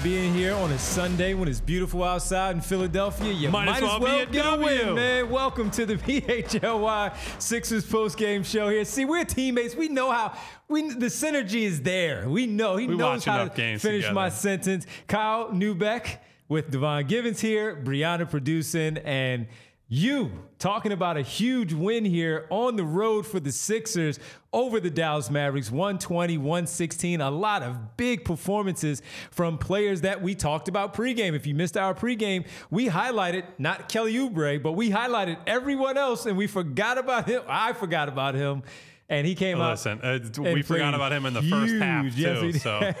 Well, if we're going to be in here on a Sunday when it's beautiful outside in Philadelphia, you might, as well, be get a win, man. Welcome to the PHLY Sixers post game show here. See, we're teammates. We know how we the synergy is there. We know he We knows how to finish my sentence. Kyle Neubeck with Devon Givens here, Brianna producing, and you talking about a huge win here on the road for the Sixers over the Dallas Mavericks 120 116 a lot of big performances from players that we talked about pregame if you missed our pregame we highlighted not Kelly Oubre but we highlighted everyone else and we forgot about him I forgot about him and he came out Listen, uh, we forgot about him in the first half huge. Yes, too. he so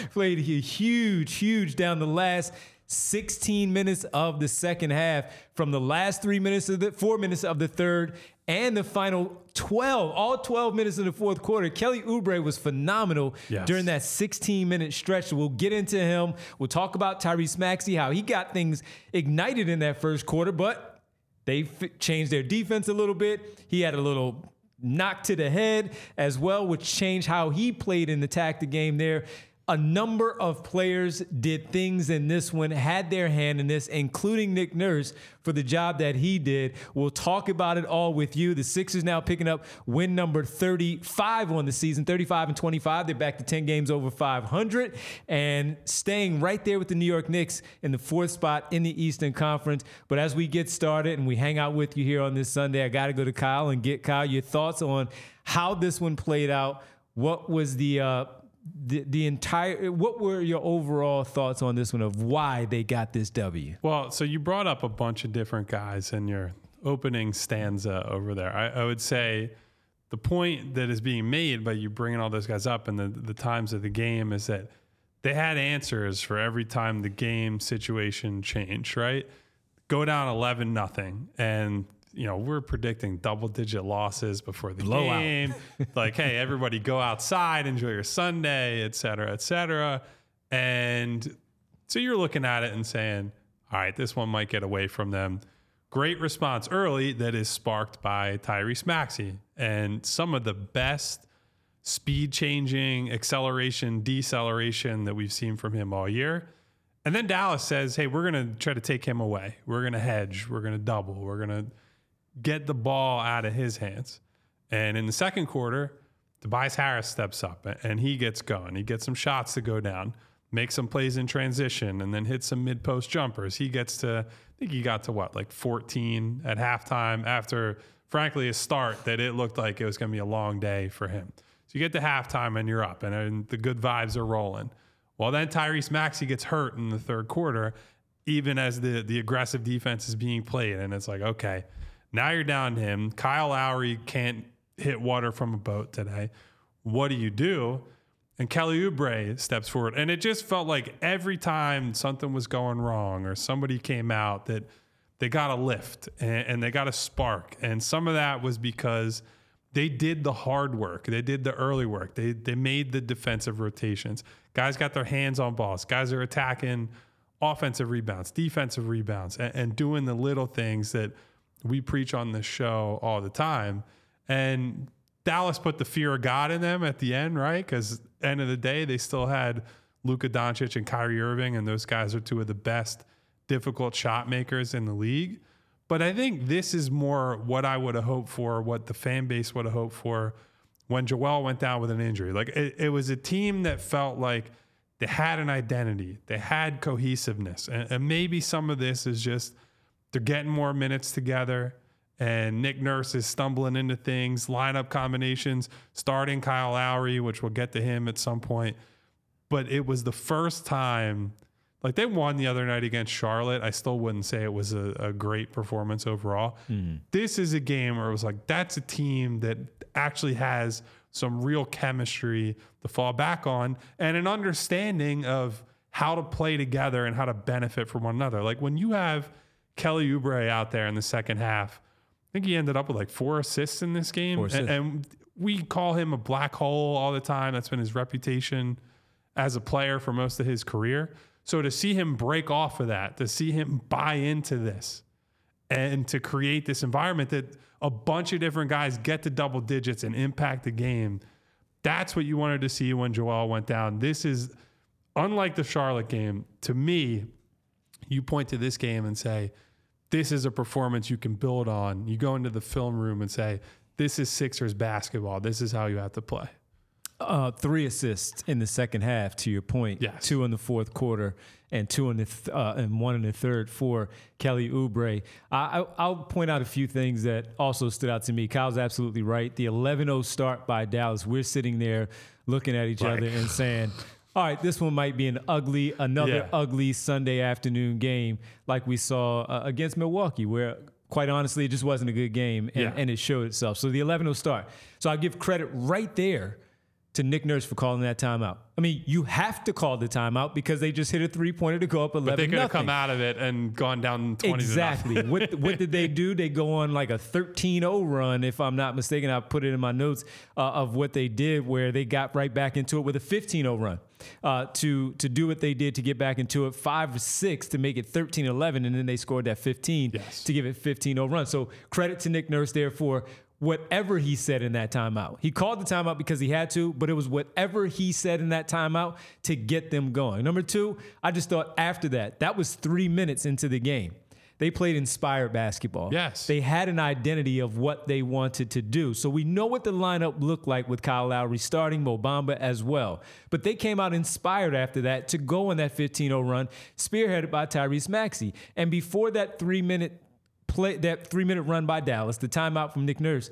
played hu- huge, huge down the last 16 minutes of the second half from the last three minutes of the four minutes of the third and the final 12, all 12 minutes in the fourth quarter. Kelly Oubre was phenomenal Yes. during that 16 minute stretch. We'll get into him. We'll talk about Tyrese Maxey, how he got things ignited in that first quarter, but they f- changed their defense a little bit. He had a little knock to the head as well, which changed how he played and attacked the game there. A number of players did things in this one, had their hand in this, including Nick Nurse for the job that he did. We'll talk about it all with you. The Sixers now picking up win number 35 on the season, 35 and 25. They're back to 10 games over 500 and staying right there with the New York Knicks in the fourth spot in the Eastern Conference. But as we get started and we hang out with you here on this Sunday, I got to go to Kyle and get Kyle your thoughts on how this one played out. What was the uh, the, the entire? What were your overall thoughts on this one of why they got this W? Well, so you brought up a bunch of different guys in your opening stanza over there. I, I would say the point that is being made by you bringing all those guys up and the, the times of the game is that they had answers for every time the game situation changed, right? Go down 11 nothing and you know, we're predicting double digit losses before the Blowout. game. like, hey, everybody go outside, enjoy your Sunday, et cetera, et cetera. And so you're looking at it and saying, all right, this one might get away from them. Great response early that is sparked by Tyrese Maxey and some of the best speed changing, acceleration, deceleration that we've seen from him all year. And then Dallas says, hey, we're going to try to take him away. We're going to hedge. We're going to double. We're going to get the ball out of his hands. And in the second quarter, Tobias Harris steps up and he gets going. He gets some shots to go down, makes some plays in transition, and then hits some mid post jumpers. He gets to, I think he got to what, like 14 at halftime after, frankly, a start that it looked like it was going to be a long day for him. So you get to halftime and you're up, and, and the good vibes are rolling. Well, then Tyrese Maxey gets hurt in the third quarter, even as the, the aggressive defense is being played. And it's like, okay, now you're down to him. Kyle Lowry can't hit water from a boat today. What do you do? And Kelly Oubre steps forward. And it just felt like every time something was going wrong or somebody came out that they got a lift and, and they got a spark. And some of that was because they did the hard work. They did the early work. They they made the defensive rotations. Guys got their hands on balls. Guys are attacking offensive rebounds, defensive rebounds, and, and doing the little things that we preach on this show all the time. And Dallas put the fear of God in them at the end, right? Because end of the day, they still had Luka Doncic and Kyrie Irving, and those guys are two of the best difficult shot makers in the league. But I think this is more what I would have hoped for, what the fan base would have hoped for when Joel went down with an injury. Like it, it was a team that felt like they had an identity, they had cohesiveness. And, and maybe some of this is just they're getting more minutes together and Nick Nurse is stumbling into things, lineup combinations, starting Kyle Lowry, which we'll get to him at some point. But it was the first time like they won the other night against Charlotte. I still wouldn't say it was a, a great performance overall. Mm. This is a game where it was like, that's a team that actually has some real chemistry to fall back on and an understanding of how to play together and how to benefit from one another. Like when you have Kelly Oubre out there in the second half, I think he ended up with like four assists in this game. And, and we call him a black hole all the time. That's been his reputation as a player for most of his career. So to see him break off of that, to see him buy into this, and to create this environment that a bunch of different guys get to double digits and impact the game, that's what you wanted to see when Joel went down. This is unlike the Charlotte game. To me, you point to this game and say, this is a performance you can build on. You go into the film room and say, this is Sixers basketball. This is how you have to play. Uh, three assists in the second half. To your point, yes. two in the fourth quarter and two in the th- uh, and one in the third for Kelly Oubre. I, will point out a few things that also stood out to me. Kyle's absolutely right. The 11-0 start by Dallas. We're sitting there looking at each other and saying. All right, this one might be an ugly, another yeah. ugly Sunday afternoon game like we saw uh, against Milwaukee, where quite honestly, it just wasn't a good game and, yeah. and it showed itself. So the 11 0 start. So I give credit right there to Nick Nurse for calling that timeout. I mean, you have to call the timeout because they just hit a three pointer to go up 11 But they could have come out of it and gone down 20 Exactly. what, what did they do? They go on like a 13 0 run, if I'm not mistaken. I put it in my notes uh, of what they did, where they got right back into it with a 15 0 run. Uh, to to do what they did to get back into it, five or six to make it 13 11, and then they scored that 15 yes. to give it 15 0 run. So credit to Nick Nurse there for whatever he said in that timeout. He called the timeout because he had to, but it was whatever he said in that timeout to get them going. Number two, I just thought after that, that was three minutes into the game. They played inspired basketball. Yes. They had an identity of what they wanted to do. So we know what the lineup looked like with Kyle Lowry starting Mo Bamba as well. But they came out inspired after that to go on that 15 0 run, spearheaded by Tyrese Maxey. And before that three minute play that three minute run by Dallas, the timeout from Nick Nurse,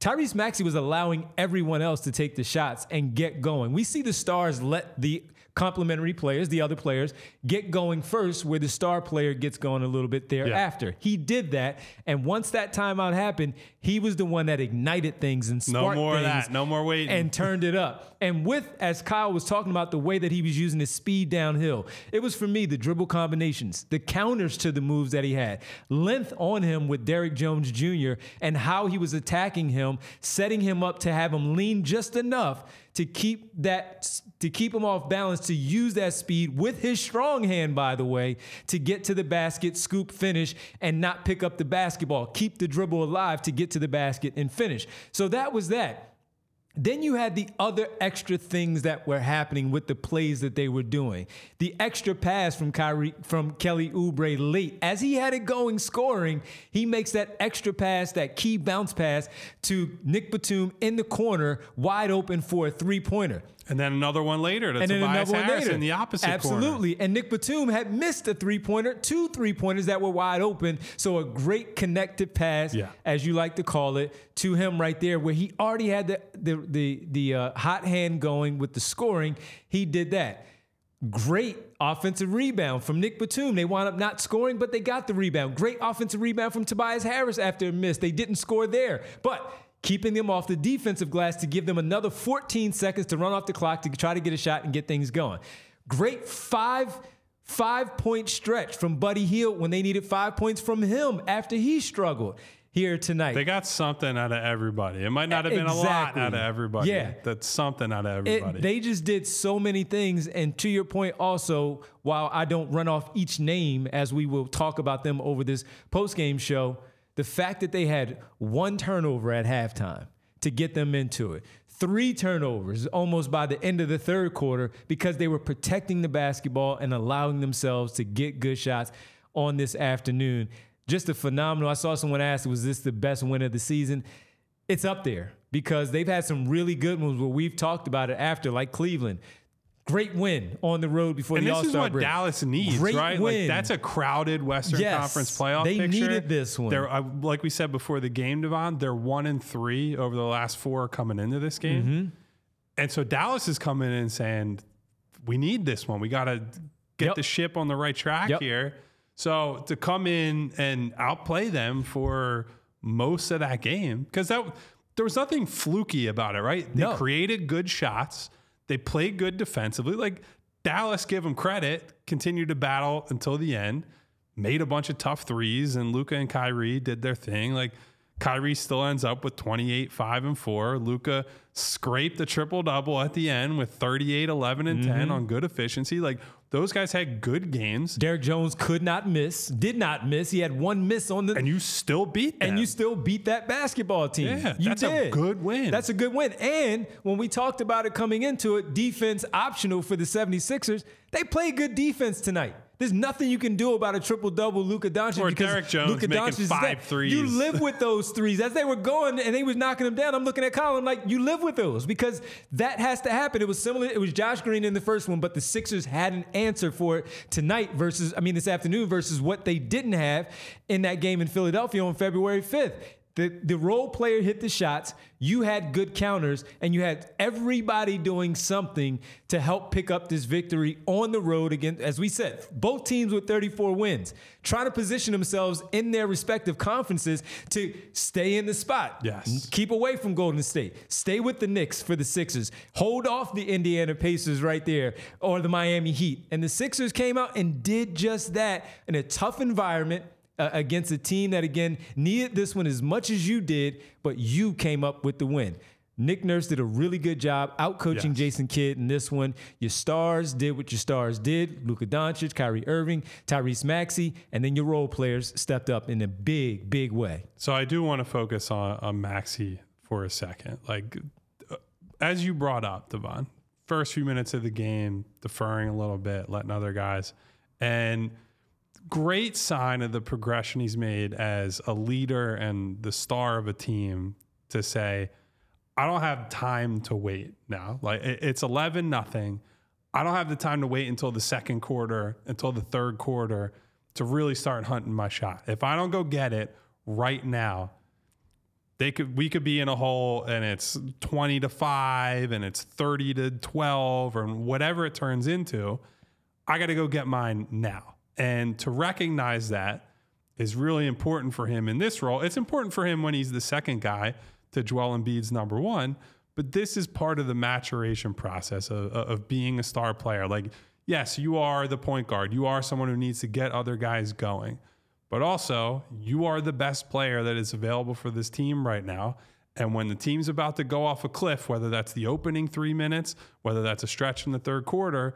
Tyrese Maxey was allowing everyone else to take the shots and get going. We see the stars let the complementary players, the other players, get going first, where the star player gets going a little bit thereafter. Yeah. He did that, and once that timeout happened, he was the one that ignited things and sparked no more things of that, no more waiting, and turned it up. And with as Kyle was talking about the way that he was using his speed downhill, it was for me the dribble combinations, the counters to the moves that he had, length on him with Derrick Jones Jr. and how he was attacking him, setting him up to have him lean just enough to keep that to keep him off balance to use that speed with his strong hand by the way to get to the basket scoop finish and not pick up the basketball. Keep the dribble alive to get to the basket and finish. So that was that then you had the other extra things that were happening with the plays that they were doing. The extra pass from Kyrie from Kelly Oubre late. As he had it going scoring, he makes that extra pass, that key bounce pass to Nick Batum in the corner, wide open for a three-pointer. And then another one later to and Tobias another one Harris later. in the opposite Absolutely. Corner. And Nick Batum had missed a three pointer, two three pointers that were wide open. So a great connected pass, yeah. as you like to call it, to him right there, where he already had the the the, the uh, hot hand going with the scoring. He did that. Great offensive rebound from Nick Batum. They wound up not scoring, but they got the rebound. Great offensive rebound from Tobias Harris after a miss. They didn't score there, but keeping them off the defensive glass to give them another 14 seconds to run off the clock to try to get a shot and get things going. Great five five point stretch from Buddy Hield when they needed five points from him after he struggled. Here tonight. They got something out of everybody. It might not have been a lot out of everybody. Yeah. That's something out of It- everybody. they just did so many things. And to your point, also, while I don't run off each name as we will talk about them over this post game show, the fact that they had one turnover at halftime to get them into it, three turnovers almost by the end of the third quarter because they were protecting the basketball and allowing themselves to get good shots on this afternoon. Just a phenomenal. I saw someone ask, was this the best win of the season? it's up there because they've had some really good ones where we've talked about it after, like Cleveland. Great win on the road before and the this All is what break. Dallas needs, Great right? win. Like that's a crowded Western Yes, Conference playoff they picture. needed this one. They're uh, like we said before the game, Devon. They're one and three over the last four coming into this game, Mm-hmm. and so Dallas is coming in saying, "We need this one. We got to get Yep. the ship on the right track Yep. here." So to come in and outplay them for most of that game, because that there was nothing fluky about it, right? They No. created good shots. They played good defensively. Like Dallas, give them credit, continued to battle until the end, made a bunch of tough threes, and Luka and Kyrie did their thing. Like Kyrie still ends up with 28, 5, and 4. Luka scraped a triple double at the end with 38, 11, and 10 mm-hmm. on good efficiency. Like those guys had good games, Derrick Jones could not miss, did not miss. He had one miss on the and you still beat them. and you still beat that basketball team. Yeah, you that's a did. good win. That's a good win. And when we talked about it coming into it, defense optional for the 76ers, they played good defense tonight. There's nothing you can do about a triple double Luka Doncic Or because Derrick Jones Luka making Doncic five. You live with those threes as they were going and they was knocking them down. I'm looking at Colin like you live with those because that has to happen. It was similar. It was Josh Green in the first one, but the Sixers had an answer for it tonight versus I mean this afternoon versus what they didn't have in that game in Philadelphia on February 5th. The, the role player hit the shots. You had good counters, and you had everybody doing something to help pick up this victory on the road against, as we said, both teams with 34 wins, trying to position themselves in their respective conferences to stay in the spot. Yes. Keep away from Golden State. Stay with the Knicks for the Sixers. Hold off the Indiana Pacers right there or the Miami Heat. And the Sixers came out and did just that in a tough environment uh, against a team that, again, needed this one as much as you did, but you came up with the win. Nick Nurse did a really good job out coaching Yes. Jason Kidd in this one. Your stars did what your stars did. Luka Doncic, Kyrie Irving, Tyrese Maxey, and then your role players stepped up in a big, big way. So I do want to focus on, on Maxey for a second. Like, uh, as you brought up, Devon, first few minutes of the game, deferring a little bit, letting other guys, and great sign of the progression he's made as a leader and the star of a team to say, I don't have time to wait now. Like it's 11 nothing. I don't have the time to wait until the second quarter, until the third quarter to really start hunting my shot. If I don't go get it right now, they could we could be in a hole and it's 20 to 5 and it's 30 to 12 or whatever it turns into. I got to go get mine now. And to recognize that is really important for him in this role. It's important for him when he's the second guy to Joel Embiid's number one. But this is part of the maturation process of, of being a star player. Like, yes, you are the point guard. You are someone who needs to get other guys going. But also, you are the best player that is available for this team right now. And when the team's about to go off a cliff, whether that's the opening three minutes, whether that's a stretch in the third quarter,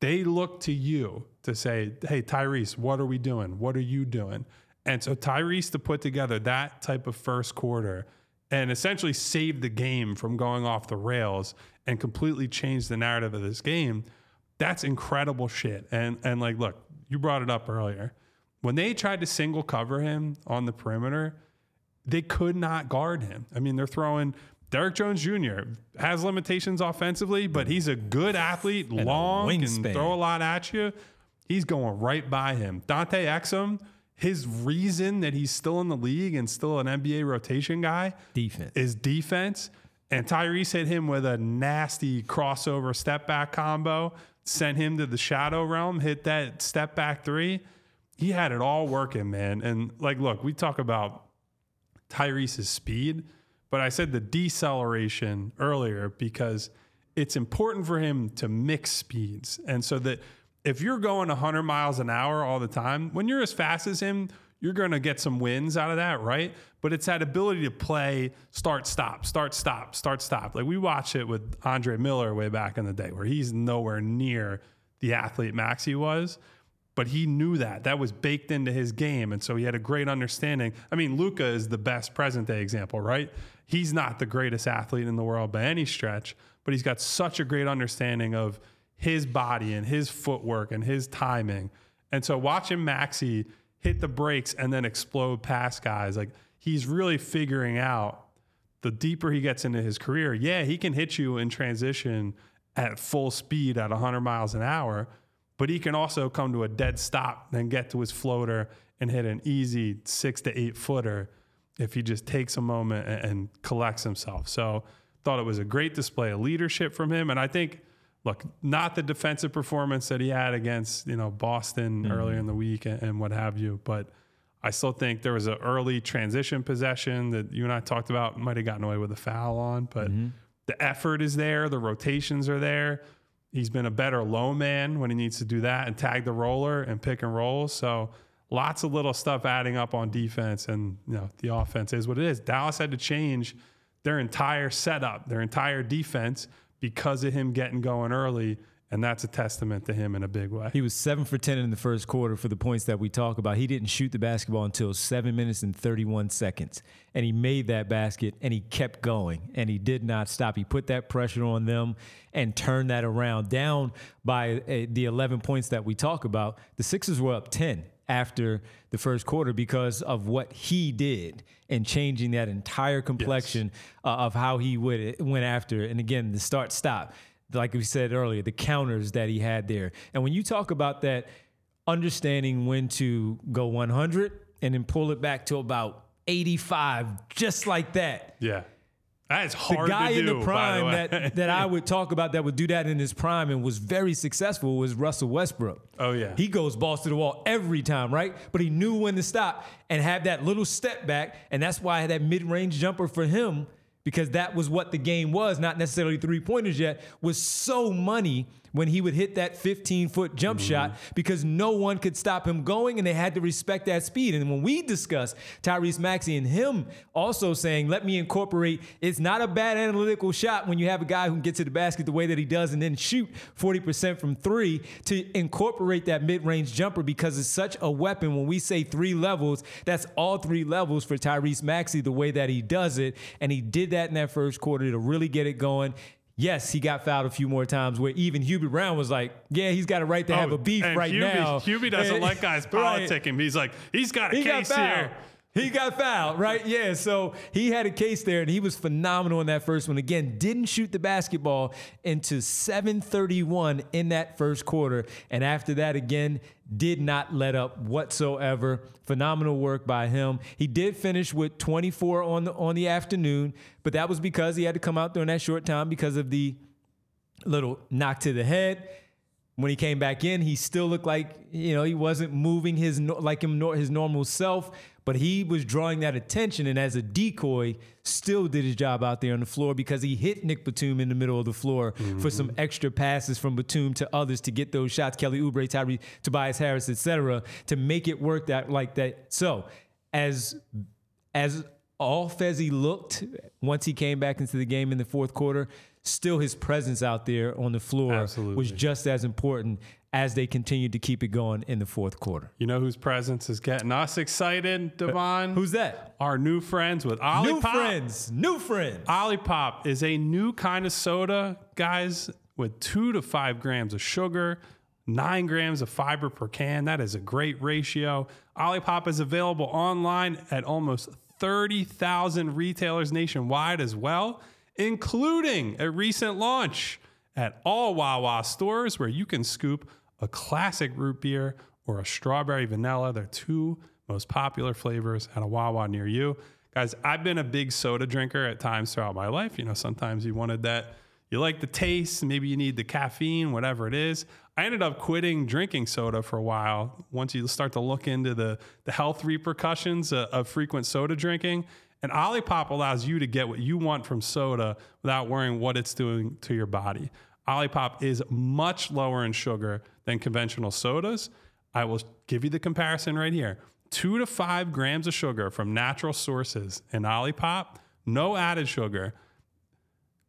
they look to you to say, hey, Tyrese, what are we doing? What are you doing? And so Tyrese to put together that type of first quarter and essentially save the game from going off the rails and completely change the narrative of this game, that's incredible shit. And and like, look, you brought it up earlier. When they tried to single cover him on the perimeter, they could not guard him. I mean, they're throwing Derrick Jones Jr. has limitations offensively, but he's a good athlete, long, can throw a lot at you. He's going right by him. Dante Exum, his reason that he's still in the league and still an NBA rotation guy Defense. is defense. And Tyrese hit him with a nasty crossover step back combo, sent him to the shadow realm, hit that step back three. He had it all working, man. And like, look, we talk about Tyrese's speed, but I said the deceleration earlier because it's important for him to mix speeds. And so that if you're going 100 miles an hour all the time, when you're as fast as him, you're going to get some wins out of that, right? But it's that ability to play start, stop, start, stop, start, stop. Like we watch it with Andre Miller way back in the day where he's nowhere near the athlete Maxey was. But he knew that. That was baked into his game. And so he had a great understanding. I mean, Luka is the best present day example, right? He's not the greatest athlete in the world by any stretch, but he's got such a great understanding of his body and his footwork and his timing. And so watching Maxey hit the brakes and then explode past guys, like he's really figuring out the deeper he gets into his career. Yeah, he can hit you in transition at full speed at 100 miles an hour, but he can also come to a dead stop, and get to his floater and hit an easy six to eight footer if he just takes a moment and, and collects himself. So, thought it was a great display of leadership from him. And I think look, not the defensive performance that he had against you know Boston mm-hmm. earlier in the week and, and, what have you, but I still think there was an early transition possession that you and I talked about might have gotten away with a foul on, but mm-hmm. the effort is there, the rotations are there. He's been a better low man when he needs to do that and tag the roller and pick and roll. So lots of little stuff adding up on defense, and you know the offense is what it is. Dallas had to change their entire setup, their entire defense because of him getting going early. And that's a testament to him in a big way. He was seven for 10 in the first quarter for the points that we talk about. He didn't shoot the basketball until seven minutes and 31 seconds. And he made that basket and he kept going and he did not stop. He put that pressure on them and turned that around. Down by uh, the 11 points that we talk about, the Sixers were up 10 after the first quarter because of what he did and changing that entire complexion yes. uh, of how he would went after. And again, the start stop, like we said earlier, the counters that he had there. And when you talk about that, understanding when to go 100 and then pull it back to about 85, just like that. Yeah. That is hard the guy do, in the prime the that, that I would talk about that would do that in his prime and was very successful was Russell Westbrook. Oh yeah. He goes balls to the wall every time, right? But he knew when to stop and have that little step back. And that's why that mid-range jumper for him, because that was what the game was, not necessarily three pointers yet, was so money when he would hit that 15 foot jump mm-hmm. shot because no one could stop him going and they had to respect that speed. And when we discuss Tyrese Maxey and him also saying, let me incorporate, it's not a bad analytical shot when you have a guy who can get to the basket the way that he does and then shoot 40% from three to incorporate that mid range jumper because it's such a weapon. When we say three levels, that's all three levels for Tyrese Maxey, the way that he does it. And he did that in that first quarter to really get it going. Yes, he got fouled a few more times where even Hubie Brown was like, yeah, he's got a right to have oh, a beef right Hubie, now. Hubie doesn't and, like guys politicking. Right. He's like, he's got a he case here. He got fouled, right? Yeah. So he had a case there, and he was phenomenal in that first one. Again, didn't shoot the basketball into 731 in that first quarter. And after that, again, did not let up whatsoever. Phenomenal work by him. He did finish with 24 on the on the afternoon, but that was because he had to come out during that short time because of the little knock to the head when he came back in, he still looked like you know he wasn't moving his like him his normal self, but he was drawing that attention, and as a decoy, still did his job out there on the floor because he hit Nick Batum in the middle of the floor mm-hmm. for some extra passes from Batum to others to get those shots, Kelly Oubre, Tyree, Tobias Harris, etc., to make it work that like that. So as as off as he looked once he came back into the game in the fourth quarter, still his presence out there on the floor Absolutely. was just as important as they continued to keep it going in the fourth quarter. You know whose presence is getting us excited, Devon? Uh, who's that? Our new friends with Olipop. New friends. New friends. Olipop is a new kind of soda, guys, with two to five grams of sugar, nine grams of fiber per can. That is a great ratio. Olipop is available online at almost 30,000 retailers nationwide as well including a recent launch at all Wawa stores where you can scoop a classic root beer or a strawberry vanilla. They're two most popular flavors at a Wawa near you. Guys, I've been a big soda drinker at times throughout my life. You know, sometimes you wanted that, you like the taste, maybe you need the caffeine, whatever it is. I ended up quitting drinking soda for a while. Once you start to look into the, the health repercussions of, of frequent soda drinking, and Olipop allows you to get what you want from soda without worrying what it's doing to your body. Olipop is much lower in sugar than conventional sodas. I will give you the comparison right here two to five grams of sugar from natural sources in Olipop, no added sugar.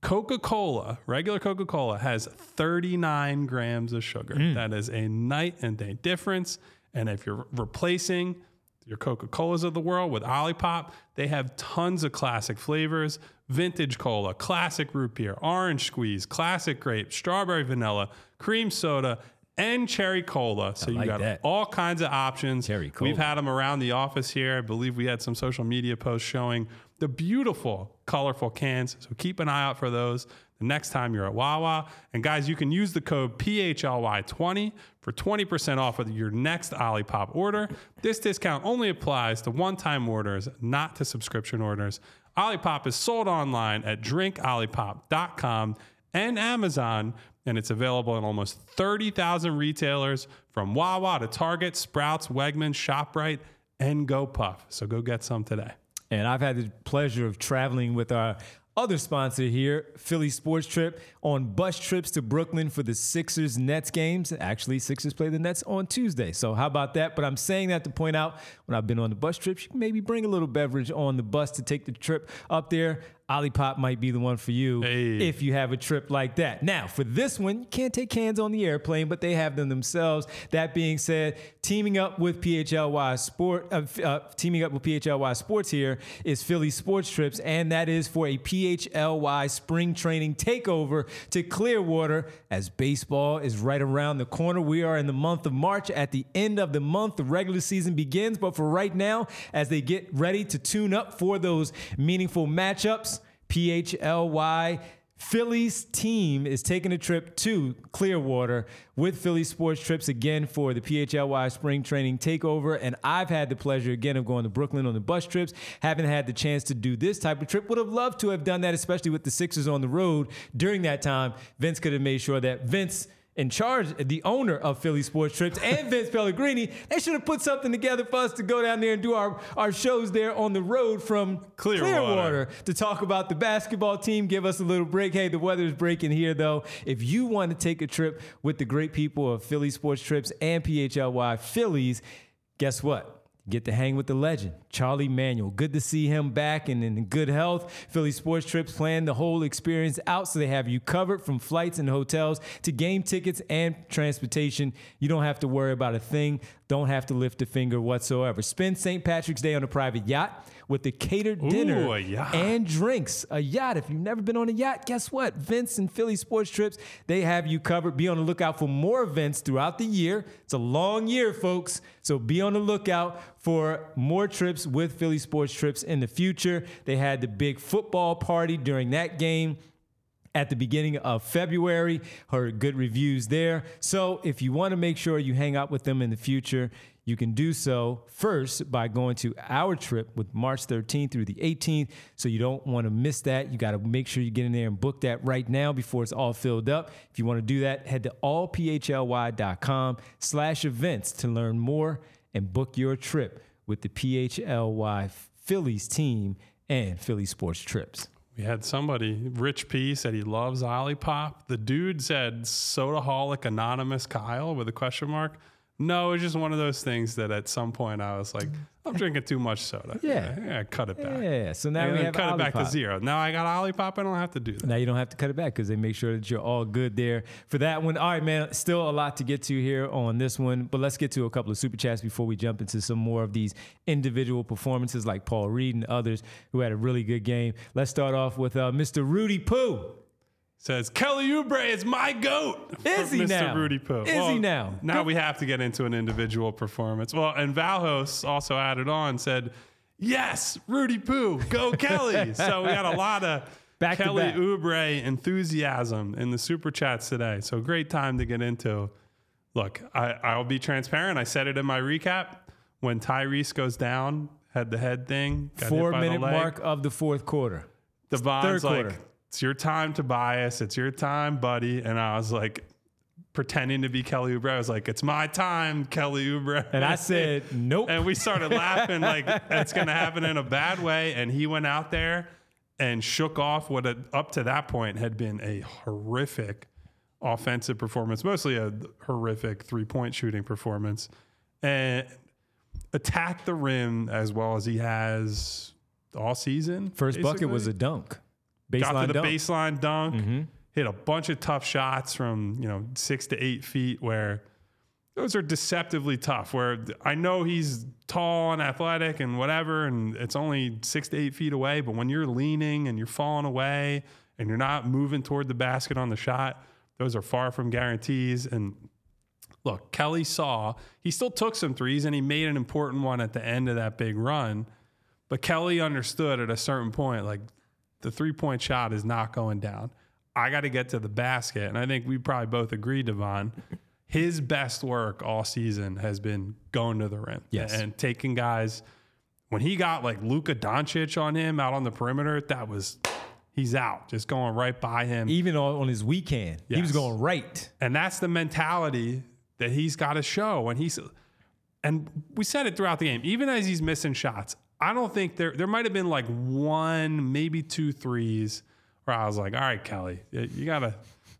Coca Cola, regular Coca Cola, has 39 grams of sugar. Mm. That is a night and day difference. And if you're replacing your Coca Colas of the world with Olipop, they have tons of classic flavors vintage cola, classic root beer, orange squeeze, classic grape, strawberry vanilla, cream soda, and cherry cola. So you like got that. all kinds of options. Cherry We've had them around the office here. I believe we had some social media posts showing the beautiful, colorful cans. So keep an eye out for those the next time you're at Wawa. And guys, you can use the code PHLY20 for 20% off of your next Olipop order. This discount only applies to one time orders, not to subscription orders. Olipop is sold online at drinkolipop.com and Amazon, and it's available in almost 30,000 retailers from Wawa to Target, Sprouts, Wegmans, ShopRite, and GoPuff. So go get some today. And I've had the pleasure of traveling with our other sponsor here, Philly Sports Trip, on bus trips to Brooklyn for the Sixers Nets games. Actually, Sixers play the Nets on Tuesday. So, how about that? But I'm saying that to point out when I've been on the bus trips, you can maybe bring a little beverage on the bus to take the trip up there. Olipop might be the one for you Hey. if you have a trip like that. Now, for this one, you can't take cans on the airplane, but they have them themselves. That being said, teaming up with PHLY Sport, uh, uh, teaming up with PHLY Sports here is Philly Sports Trips, and that is for a PHLY spring training takeover to Clearwater as baseball is right around the corner. We are in the month of March. At the end of the month, the regular season begins, but for right now, as they get ready to tune up for those meaningful matchups, PHLY Phillies team is taking a trip to Clearwater with Philly Sports Trips again for the PHLY Spring Training Takeover. And I've had the pleasure again of going to Brooklyn on the bus trips. Haven't had the chance to do this type of trip. Would have loved to have done that, especially with the Sixers on the road during that time. Vince could have made sure that Vince in charge, the owner of Philly Sports Trips, and Vince Pellegrini, they should have put something together for us to go down there and do our, our shows there on the road from Clearwater. Clearwater to talk about the basketball team, give us a little break. Hey, the weather's breaking here, though. If you want to take a trip with the great people of Philly Sports Trips and PHLY Phillies, guess what? Get to hang with the legend, Charlie Manuel. Good to see him back and in good health. Philly Sports Trips plan the whole experience out so they have you covered from flights and hotels to game tickets and transportation. You don't have to worry about a thing, don't have to lift a finger whatsoever. Spend St. Patrick's Day on a private yacht with a catered dinner a and drinks. A yacht. If you've never been on a yacht, guess what? Vince and Philly Sports Trips, they have you covered. Be on the lookout for more events throughout the year. It's a long year, folks. So be on the lookout for more trips with Philly Sports Trips in the future. They had the big football party during that game at the beginning of February. Heard good reviews there. So if you want to make sure you hang out with them in the future, you can do so first by going to our trip with March 13th through the 18th. So you don't want to miss that. You got to make sure you get in there and book that right now before it's all filled up. If you want to do that, head to allphly.com slash events to learn more and book your trip with the PHLY Phillies team and Philly Sports Trips. We had somebody, Rich P, said he loves Olipop. The dude said Sodaholic Anonymous Kyle with a question mark. No, it's just one of those things that at some point I was like, I'm drinking too much soda. Yeah. yeah cut it back. Yeah, so now And we have cut it back to zero. Now I got Olipop. I don't have to do that. Now you don't have to cut it back because they make sure that you're all good there for that one. All right, man. Still a lot to get to here on this one, but let's get to a couple of super chats before we jump into some more of these individual performances like Paul Reed and others who had a really good game. Let's start off with uh, Mr. Rudy Poo. Says Kelly Oubre is my goat. Is he Mr. now? Rudy Poo. Is he now? Now we have to get into an individual performance. Well, and Valhos also added on said, "Yes, Rudy Poo, go Kelly." so we got a lot of Back Kelly back. Oubre enthusiasm in the super chats today. So great time to get into. Look, I, I'll be transparent. I said it in my recap when Tyrese goes down head to head thing. Four minute mark of the fourth quarter. Devon's third like, quarter. It's your time, Tobias. It's your time, buddy. And I was like, pretending to be Kelly Oubre. I was like, it's my time, Kelly Oubre. And I said, nope. and we started laughing like it's going to happen in a bad way. And he went out there and shook off what had, up to that point had been a horrific offensive performance, mostly a horrific three point shooting performance. And attack the rim as well as he has all season. First bucket was a dunk. Baseline got to the dunk. baseline dunk, mm-hmm. hit a bunch of tough shots from you know six to eight feet where those are deceptively tough. Where I know he's tall and athletic and whatever, and it's only six to eight feet away, but when you're leaning and you're falling away and you're not moving toward the basket on the shot, those are far from guarantees. And look, Kelly saw he still took some threes and he made an important one at the end of that big run. But Kelly understood at a certain point, like the three point shot is not going down. I got to get to the basket. And I think we probably both agree, Devon. His best work all season has been going to the rim Yes. and taking guys. When he got like Luka Doncic on him out on the perimeter, that was he's out, just going right by him. Even on, on his weekend, he was going right. And that's the mentality that he's got to show. And he's and we said it throughout the game, even as he's missing shots. I don't think there there might have been like one, maybe two threes where I was like, all right, Kelly, you gotta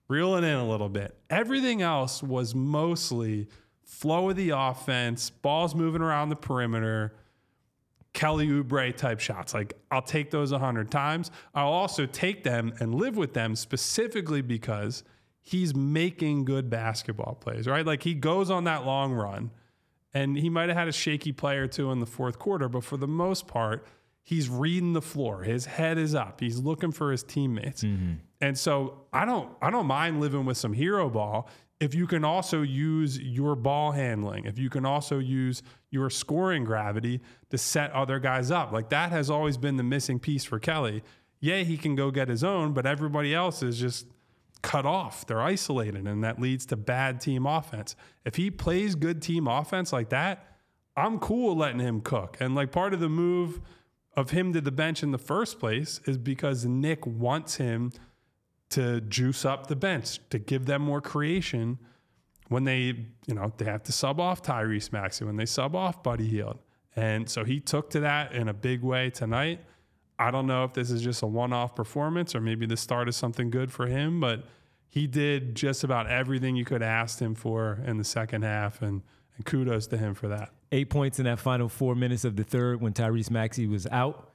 reel it in a little bit. Everything else was mostly flow of the offense, balls moving around the perimeter. Kelly Oubre type shots. Like I'll take those a hundred times. I'll also take them and live with them specifically because he's making good basketball plays, right? Like he goes on that long run and he might have had a shaky play or two in the fourth quarter, but for the most part, he's reading the floor. His head is up. He's looking for his teammates. Mm-hmm. And so I don't I don't mind living with some hero ball if you can also use your ball handling, if you can also use your scoring gravity to set other guys up. Like that has always been the missing piece for Kelly. Yeah, he can go get his own, but everybody else is just cut off. They're isolated, and that leads to bad team offense. If he plays good team offense like that, I'm cool letting him cook. And like part of the move of him to the bench in the first place is because Nick wants him to juice up the bench to give them more creation when they, you know, they have to sub off Tyrese Maxey, when they sub off Buddy Hield. And so he took to that in a big way tonight. I don't know if this is just a one off performance or maybe the start is something good for him, but he did just about everything you could ask him for in the second half. And, and kudos to him for that. Eight points in that final four minutes of the third when Tyrese Maxey was out.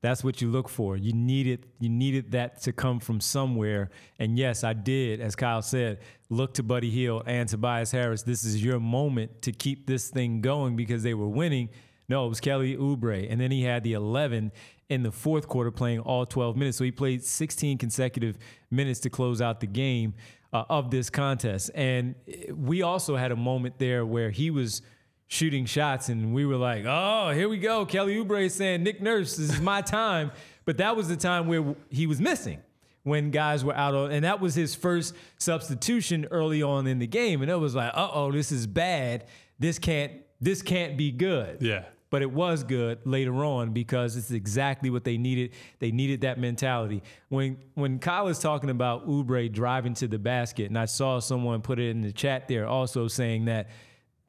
That's what you look for. You needed you needed that to come from somewhere. And yes, I did, as Kyle said, look to Buddy Hield and Tobias Harris. This is your moment to keep this thing going because they were winning. No, it was Kelly Oubre. And then he had the 11 in the fourth quarter playing all 12 minutes. So he played 16 consecutive minutes to close out the game uh, of this contest. And we also had a moment there where he was shooting shots, and we were like, "Oh, here we go." Kelly Oubre saying, "Nick Nurse, this is my time." But that was the time where he was missing when guys were out on, and that was his first substitution early on in the game, and it was like, "Uh oh, this is bad. This can't. This can't be good." Yeah. But it was good later on because it's exactly what they needed. They needed that mentality. When when Kyle is talking about Oubre driving to the basket, and I saw someone put it in the chat there also saying that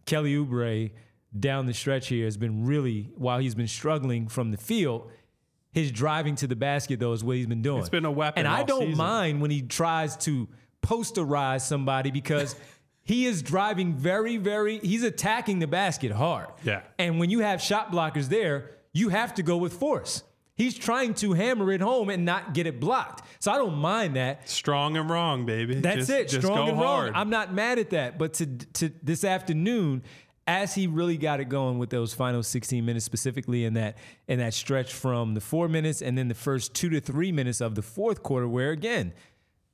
Kelly Oubre down the stretch here has been really, while he's been struggling from the field, his driving to the basket though is what he's been doing. It's been a weapon And I don't season. mind when he tries to posterize somebody because he is driving very, very, he's attacking the basket hard. Yeah. And when you have shot blockers there, you have to go with force. He's trying to hammer it home and not get it blocked. So I don't mind that. Strong and wrong, baby. That's Just- it. Just Strong go and hard. wrong. I'm not mad at that. But to to this afternoon, as he really got it going with those final 16 minutes, specifically in that in that stretch from the four minutes and then the first two to three minutes of the fourth quarter, where again,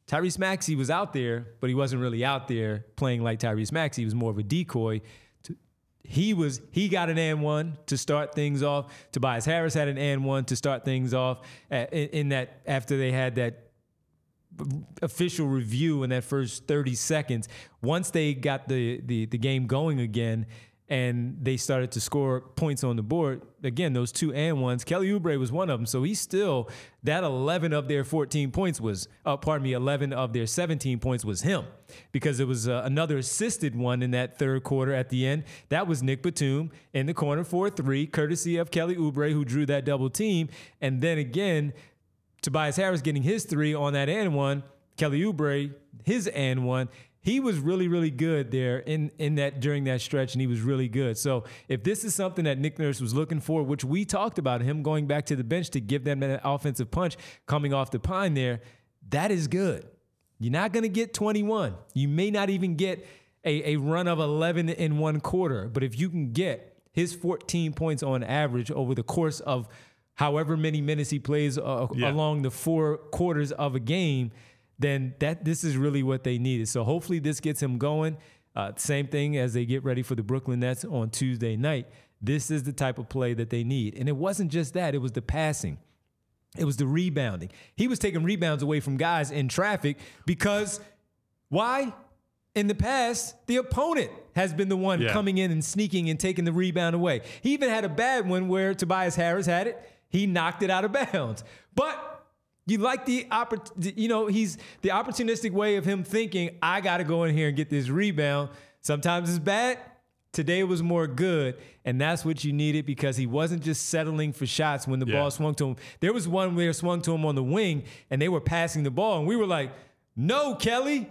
Tyrese Maxey was out there, but he wasn't really out there playing like Tyrese Maxey. He was more of a decoy. He was he got an and one to start things off. Tobias Harris had an and one to start things off in that after they had that official review in that first 30 seconds. Once they got the, the, the game going again and they started to score points on the board, again, those two and ones, Kelly Oubre was one of them. So he's still, that 11 of their 14 points was, uh, pardon me, 11 of their 17 points was him because it was uh, another assisted one in that third quarter at the end. That was Nick Batum in the corner for three, courtesy of Kelly Oubre, who drew that double team. And then again, Tobias Harris getting his three on that and one. Kelly Oubre, his and one. He was really, really good there in in that during that stretch, and he was really good. So if this is something that Nick Nurse was looking for, which we talked about him going back to the bench to give them an offensive punch coming off the pine there, that is good. You're not going to get 21. You may not even get a, a run of 11 in one quarter, but if you can get his 14 points on average over the course of however many minutes he plays uh, Yeah. along the four quarters of a game, then that this is really what they needed. So hopefully this gets him going. Uh, same thing as they get ready for the Brooklyn Nets on Tuesday night. This is the type of play that they need. And it wasn't just that, it was the passing. It was the rebounding. He was taking rebounds away from guys in traffic because why? In the past, the opponent has been the one Yeah. coming in and sneaking and taking the rebound away. He even had a bad one where Tobias Harris had it. He knocked it out of bounds. But you like the oppor- you know, he's the opportunistic way of him thinking, I got to go in here and get this rebound. Sometimes it's bad. Today was more good, and that's what you needed because he wasn't just settling for shots when the Yeah. ball swung to him. There was one where it swung to him on the wing, and they were passing the ball, and we were like, "No, Kelly,"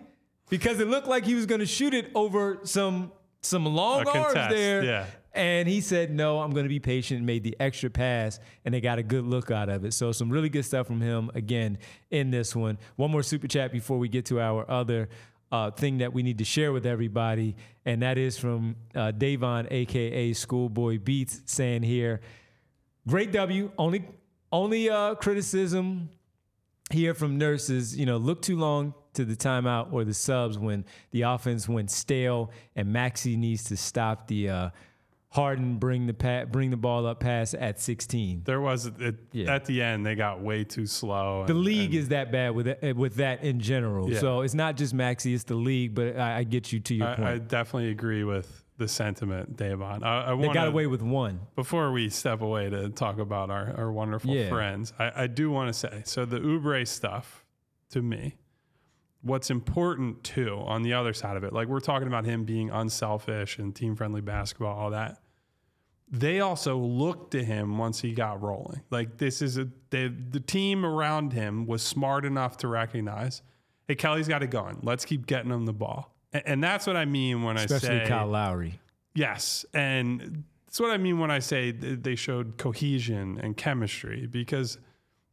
because it looked like he was going to shoot it over some some long arms there. yeah. And he said, "No, I'm going to be patient." Made the extra pass, and they got a good look out of it. So some really good stuff from him again in this one. One more super chat before we get to our other uh, thing that we need to share with everybody, and that is from uh, Davon, aka Schoolboy Beats, saying here, "Great W. Only only uh, criticism here from nurses, you know, look too long to the timeout or the subs when the offense went stale and Maxey needs to stop the uh, Harden bring the pa- bring the ball up pass at 16. There was it, Yeah. at the end they got way too slow. The league and is that bad with it- eh, with that in general. Yeah. So it's not just Maxey, it's the league. But I, I get you to your I, I definitely agree with the sentiment, Davon. I, I they got away with one. before we step away to talk about our, our wonderful Yeah. friends, I, I do want to say so the Oubre stuff to me, what's important too on the other side of it, like we're talking about him being unselfish and team friendly basketball, all that. They also looked to him once he got rolling. Like this is a they, the team around him was smart enough to recognize, hey, Kelly's got it going. Let's keep getting him the ball. And, and that's what I mean when Especially I say Kyle Lowry. Yes, and that's what I mean when I say th- they showed cohesion and chemistry because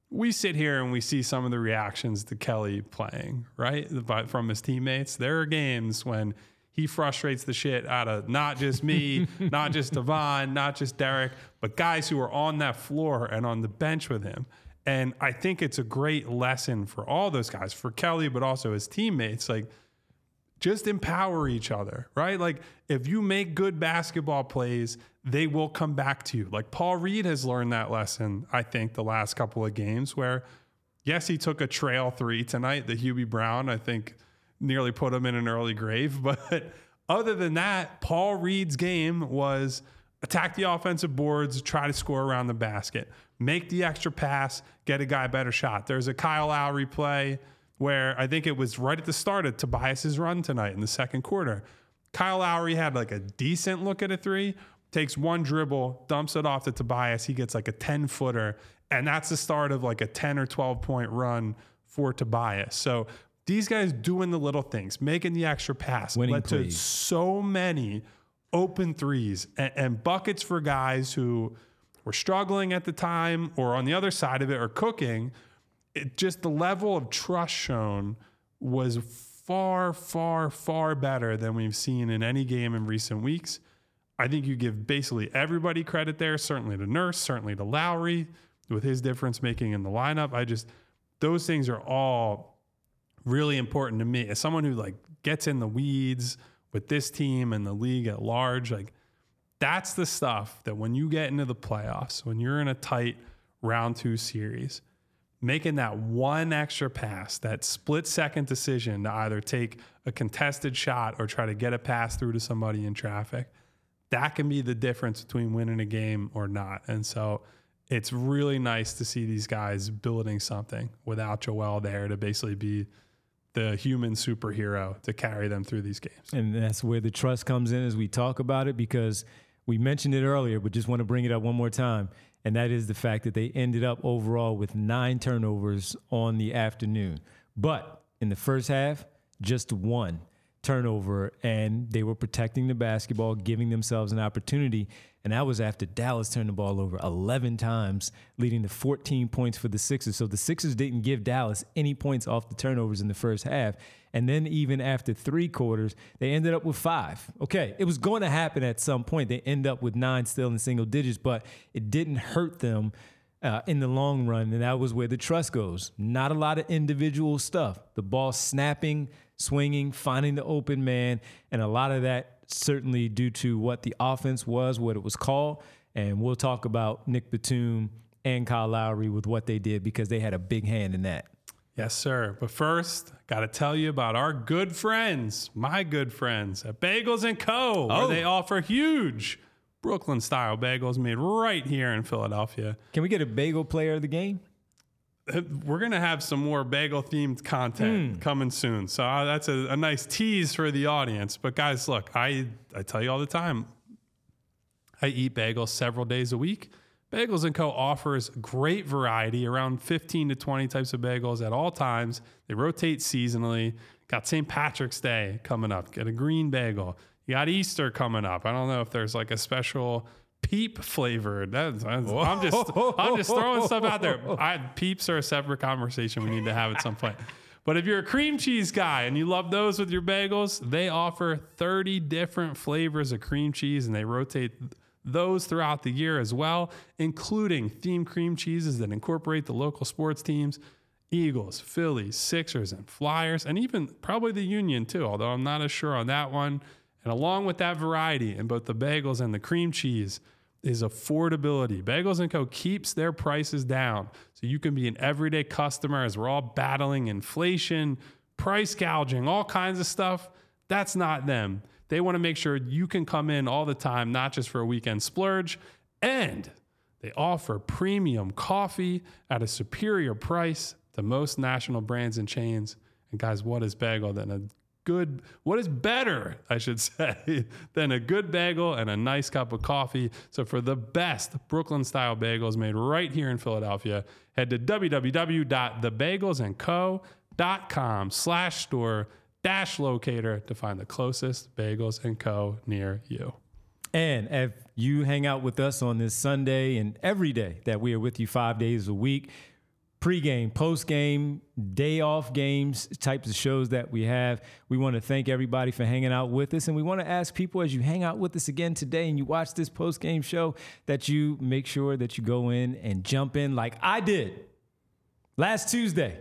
we sit here and we see some of the reactions to Kelly playing, right? But from his teammates, there are games when he frustrates the shit out of not just me, not just Devon, not just Derek, but guys who are on that floor and on the bench with him. And I think it's a great lesson for all those guys, for Kelly, but also his teammates. Like, just empower each other, right? Like if you make good basketball plays, they will come back to you. Like Paul Reed has learned that lesson, I think, the last couple of games where, yes, he took a trail three tonight, the Hubie Brown, I think nearly put him in an early grave. But other than that, Paul Reed's game was attack the offensive boards, try to score around the basket, make the extra pass, get a guy a better shot. There's a Kyle Lowry play where I think it was right at the start of Tobias's run tonight in the second quarter. Kyle Lowry had like a decent look at a three, takes one dribble, dumps it off to Tobias. He gets like a 10 footer, and that's the start of like a 10 or 12 point run for Tobias. So these guys doing the little things, making the extra pass, Winning led to so many open threes and, and buckets for guys who were struggling at the time or on the other side of it or cooking it just the level of trust shown was far, far, far better than we've seen in any game in recent weeks. I think you give basically everybody credit there, certainly to Nurse, certainly to Lowry with his difference making in the lineup. I just, those things are all really important to me as someone who like gets in the weeds with this team and the league at large. Like, that's the stuff that when you get into the playoffs, when you're in a tight round two series, making that one extra pass, that split second decision to either take a contested shot or try to get a pass through to somebody in traffic, that can be the difference between winning a game or not. And so it's really nice to see these guys building something without Joel there to basically be the human superhero to carry them through these games. And that's where the trust comes in as we talk about it because we mentioned it earlier, but just want to bring it up one more time. And that is the fact that they ended up overall with nine turnovers on the afternoon. But in the first half, just one. turnover, and they were protecting the basketball, giving themselves an opportunity. And that was after Dallas turned the ball over 11 times, leading to 14 points for the Sixers. So the Sixers didn't give Dallas any points off the turnovers in the first half. And then even after three quarters, they ended up with five. Okay, it was going to happen at some point. They end up with nine still in single digits, but it didn't hurt them uh, in the long run. And that was where the trust goes. Not a lot of individual stuff. The ball snapping, swinging, finding the open man, and a lot of that certainly due to what the offense was, what it was called. And we'll talk about Nick Batum and Kyle Lowry with what they did because they had a big hand in that. Yes, sir. But first, got to tell you about our good friends, my good friends at Bagels and Co. Where Oh. they offer huge Brooklyn style bagels made right here in Philadelphia. Can we get a bagel player of the game? We're gonna have some more bagel themed content coming soon, so uh, that's a, a nice tease for the audience. But guys, look, I I tell you all the time, I eat bagels several days a week. Bagels and Co. offers great variety, around 15 to 20 types of bagels at all times. They rotate seasonally. Got St. Patrick's Day coming up. Get a green bagel. You got Easter coming up. I don't know if there's like a special peep flavored. That's, that's- I'm just I'm just throwing stuff out there. I, peeps are a separate conversation we need to have at some point. But if you're a cream cheese guy and you love those with your bagels, they offer 30 different flavors of cream cheese and they rotate those throughout the year as well, including themed cream cheeses that incorporate the local sports teams Eagles, Phillies, Sixers, and Flyers, and even probably the Union too, although I'm not as sure on that one. And along with that variety in both the bagels and the cream cheese is affordability. Bagels & Co. keeps their prices down so you can be an everyday customer as we're all battling inflation, price gouging, all kinds of stuff. That's not them. They want to make sure you can come in all the time, not just for a weekend splurge. And they offer premium coffee at a superior price to most national brands and chains. And guys, what is bagel than a good, what is better, I should say, than a good bagel and a nice cup of coffee? So for the best Brooklyn style bagels made right here in Philadelphia, head to www.thebagelsandco.com slash store dash locator to find the closest bagels and co near you. And if you hang out with us on this Sunday and every day that we are with you five days a week, pregame, postgame, day off games, types of shows that we have. We want to thank everybody for hanging out with us. And we want to ask people as you hang out with us again today and you watch this postgame show that you make sure that you go in and jump in like I did last Tuesday.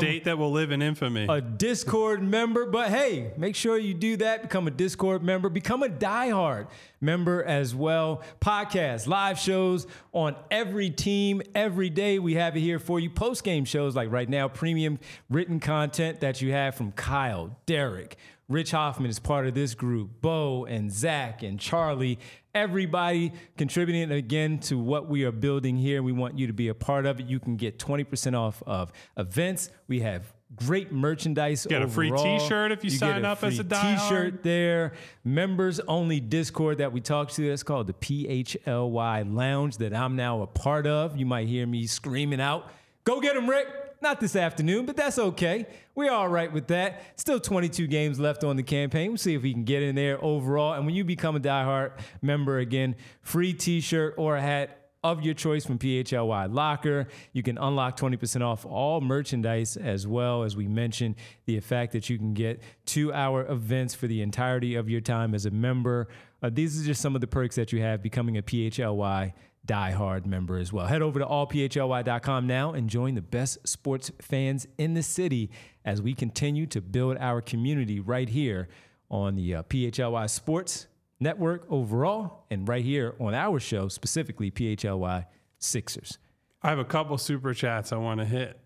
A date that will live in infamy. a Discord member. But hey, make sure you do that. Become a Discord member. Become a diehard member as well. Podcasts, live shows on every team, every day. We have it here for you. Post game shows like right now, premium written content that you have from Kyle, Derek. Rich Hoffman is part of this group. Bo and Zach and Charlie, everybody contributing again to what we are building here. We want you to be a part of it. You can get 20% off of events. We have great merchandise. Get a free t-shirt if you get sign up as a diehard. T-shirt there. Members only Discord that we talked to. That's called the PHLY Lounge that I'm now a part of. You might hear me screaming out, "Go get him, Rick!" Not this afternoon, but that's okay. We're all right with that. Still 22 games left on the campaign. We'll see if we can get in there overall. And when you become a diehard member again, free T-shirt or a hat of your choice from PHLY Locker. You can unlock 20% off all merchandise as well as we mentioned the fact that you can get two hour events for the entirety of your time as a member. Uh, these are just some of the perks that you have becoming a PHLY diehard member as well. Head over to allphly.com now and join the best sports fans in the city as we continue to build our community right here on the uh, PHLY Sports Network overall and right here on our show, specifically PHLY Sixers. I have a couple super chats I want to hit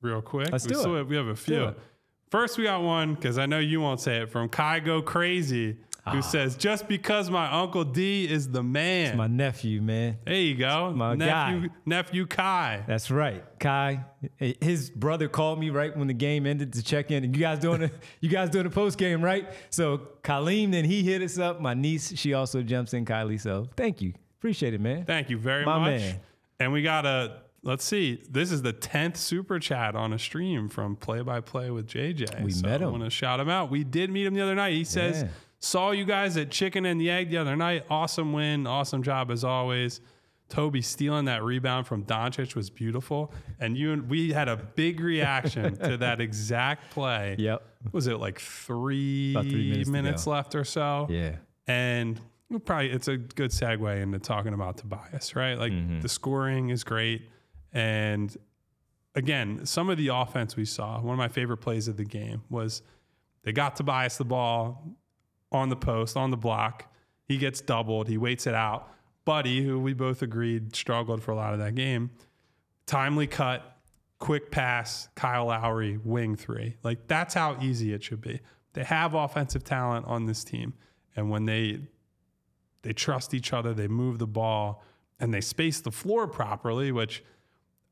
real quick. Let's we do it. Have, we have a few. First, we got one because I know you won't say it from Kai Go Crazy. Who ah. says, "Just because my uncle D is the man." It's my nephew, man. there you go, my nephew, guy. nephew Kai. That's right, Kai. His brother called me right when the game ended to check in, and you guys doing a, you guys doing a post game, right? So Kaleem, then he hit us up. My niece, she also jumps in, Kylie. So thank you, appreciate it, man. Thank you very My much. man. And we got a let's see. This is the 10th super chat on a stream from Play by Play with JJ. We so met him. I want to shout him out. We did meet him the other night. He says, Yeah. Saw you guys at Chicken and the Egg the other night. Awesome win. Awesome job as always. Toby stealing that rebound from Doncic was beautiful. And you and we had a big reaction to that exact play. Yep. Was it like three, three minutes minutes, left or so? Yeah. And we'll probably it's a good segue into talking about Tobias, right? Like Mm-hmm. the scoring is great. And again, some of the offense we saw, one of my favorite plays of the game was they got Tobias the ball on the post, on the block. He gets doubled. He waits it out. Buddy, who we both agreed struggled for a lot of that game, timely cut, quick pass, Kyle Lowry, wing three. Like that's how easy it should be. They have offensive talent on this team. And when they they trust each other, they move the ball, and they space the floor properly, which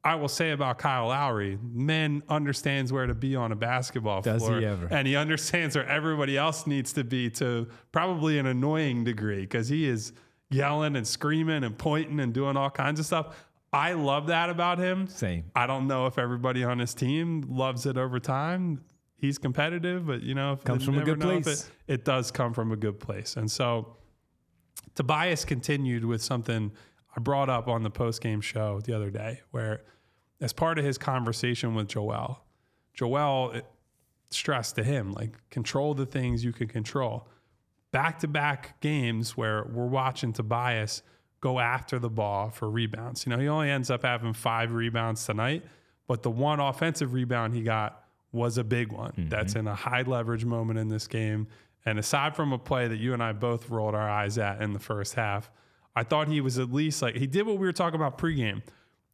I will say about Kyle Lowry, man understands where to be on a basketball Does he floor. ever? And he understands where everybody else needs to be to probably an annoying degree because he is yelling and screaming and pointing and doing all kinds of stuff. I love that about him. Same. I don't know if everybody on his team loves it over time. He's competitive, but you know, if Comes from a good place. It, it does come from a good place. And so Tobias continued with something I brought up on the post game show the other day, where as part of his conversation with Joel, Joel eh, stressed to him, like, control the things you can control. Back to back games where we're watching Tobias go after the ball for rebounds. You know, he only ends up having five rebounds tonight, but the one offensive rebound he got was a big one. That's in a high leverage moment in this game. And aside from a play that you and I both rolled our eyes at in the first half, I thought he was at least like he did what we were talking about pregame.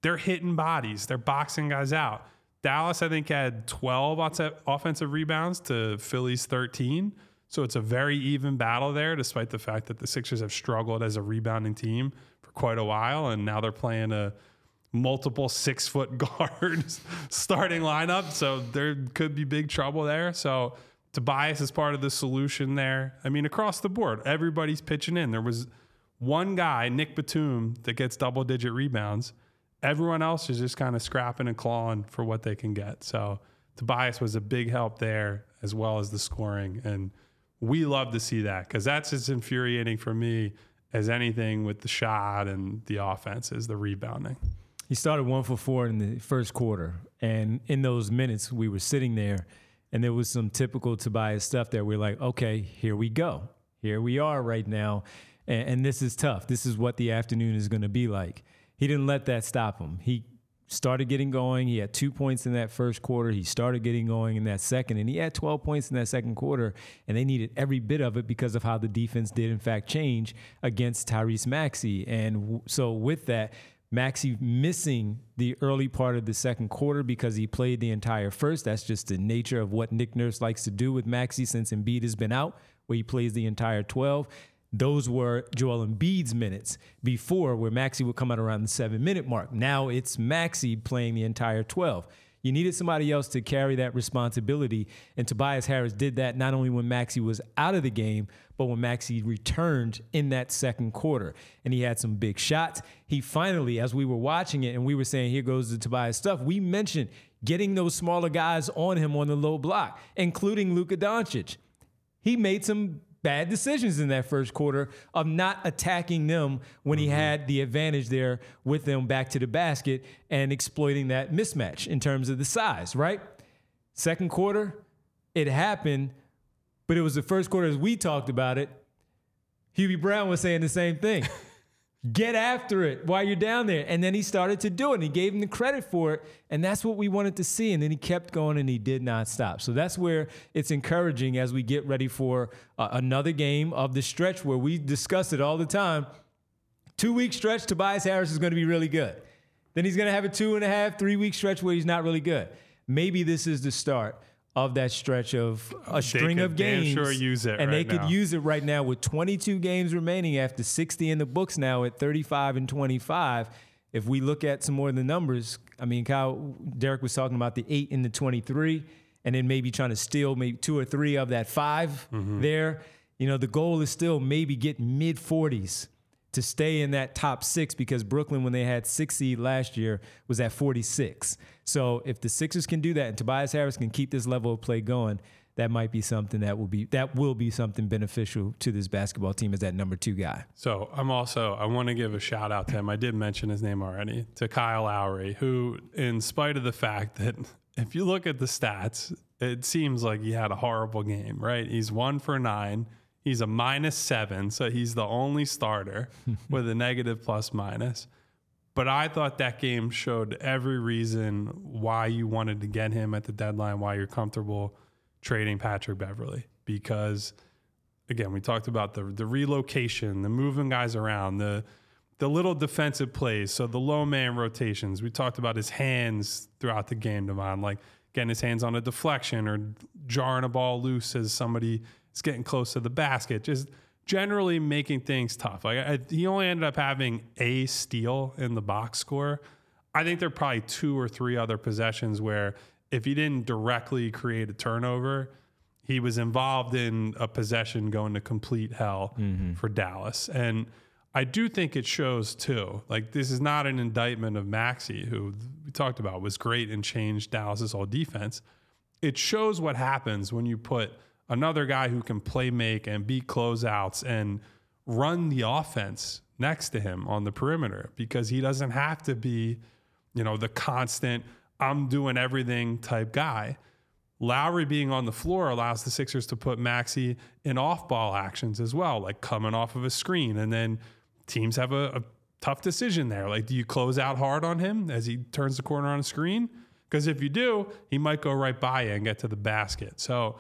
They're hitting bodies, they're boxing guys out. Dallas, I think, had 12 offensive rebounds to Philly's 13. So it's a very even battle there, despite the fact that the Sixers have struggled as a rebounding team for quite a while. And now they're playing a multiple six foot guards starting lineup. So there could be big trouble there. So Tobias is part of the solution there. I mean, across the board, everybody's pitching in. There was one guy, Nick Batum, that gets double digit rebounds. Everyone else is just kind of scrapping and clawing for what they can get. So Tobias was a big help there, as well as the scoring. And we love to see that because that's as infuriating for me as anything with the shot and the offense is the rebounding. He started one for four in the first quarter. And in those minutes, we were sitting there and there was some typical Tobias stuff that we're like, okay, here we go. Here we are right now. And, and this is tough. This is what the afternoon is going to be like. He didn't let that stop him. He started getting going. He had two points in that first quarter. He started getting going in that second, and he had 12 points in that second quarter. And they needed every bit of it because of how the defense did, in fact, change against Tyrese Maxey. And w- so, with that, Maxey missing the early part of the second quarter because he played the entire first. That's just the nature of what Nick Nurse likes to do with Maxey since Embiid has been out, where he plays the entire 12. Those were Joel Embiid's minutes before, where Maxey would come out around the seven minute mark. Now it's Maxey playing the entire 12. You needed somebody else to carry that responsibility. And Tobias Harris did that not only when Maxey was out of the game, but when Maxey returned in that second quarter. And he had some big shots. He finally, as we were watching it and we were saying, here goes the Tobias stuff, we mentioned getting those smaller guys on him on the low block, including Luka Doncic. He made some bad decisions in that first quarter of not attacking them when he mm-hmm. had the advantage there with them back to the basket and exploiting that mismatch in terms of the size, right? Second quarter, it happened, but it was the first quarter as we talked about it. Hubie Brown was saying the same thing. Get after it while you're down there. And then he started to do it and he gave him the credit for it. And that's what we wanted to see. And then he kept going and he did not stop. So that's where it's encouraging as we get ready for uh, another game of the stretch where we discuss it all the time. Two week stretch, Tobias Harris is going to be really good. Then he's going to have a two and a half, three week stretch where he's not really good. Maybe this is the start of that stretch of a string of games. sure use it and they could now. use it right now with 22 games remaining after 60 in the books now at 35 and 25. If we look at some more of the numbers, I mean, Kyle, Derek was talking about the eight and the 23, and then maybe trying to steal maybe two or three of that 5 Mm-hmm. there. You know, the goal is still maybe get mid 40s to stay in that top six because Brooklyn, when they had six seed last year, was at 46. So if the Sixers can do that and Tobias Harris can keep this level of play going, that might be something that will be that will be something beneficial to this basketball team as that number two guy. So I'm also I want to give a shout out to him. I did mention his name already to Kyle Lowry, who, in spite of the fact that if you look at the stats, it seems like he had a horrible game. Right? He's one for nine. He's a minus seven, so he's the only starter with a negative plus minus. But I thought that game showed every reason why you wanted to get him at the deadline, why you're comfortable trading Patrick Beverley. Because again, we talked about the the relocation, the moving guys around, the the little defensive plays, so the low man rotations. We talked about his hands throughout the game, Devon, like getting his hands on a deflection or jarring a ball loose as somebody is getting close to the basket. Just generally making things tough. Like I, he only ended up having a steal in the box score. I think there are probably two or three other possessions where if he didn't directly create a turnover, he was involved in a possession going to complete hell mm-hmm. for Dallas. And I do think it shows too. Like this is not an indictment of Maxey, who we talked about was great and changed Dallas's whole defense. It shows what happens when you put another guy who can play make and beat closeouts and run the offense next to him on the perimeter because he doesn't have to be, you know, the constant I'm doing everything type guy. Lowry being on the floor allows the Sixers to put Maxey in off ball actions as well, like coming off of a screen. And then teams have a, a, tough decision there. Like, do you close out hard on him as he turns the corner on a screen? Because if you do, he might go right by you and get to the basket. So,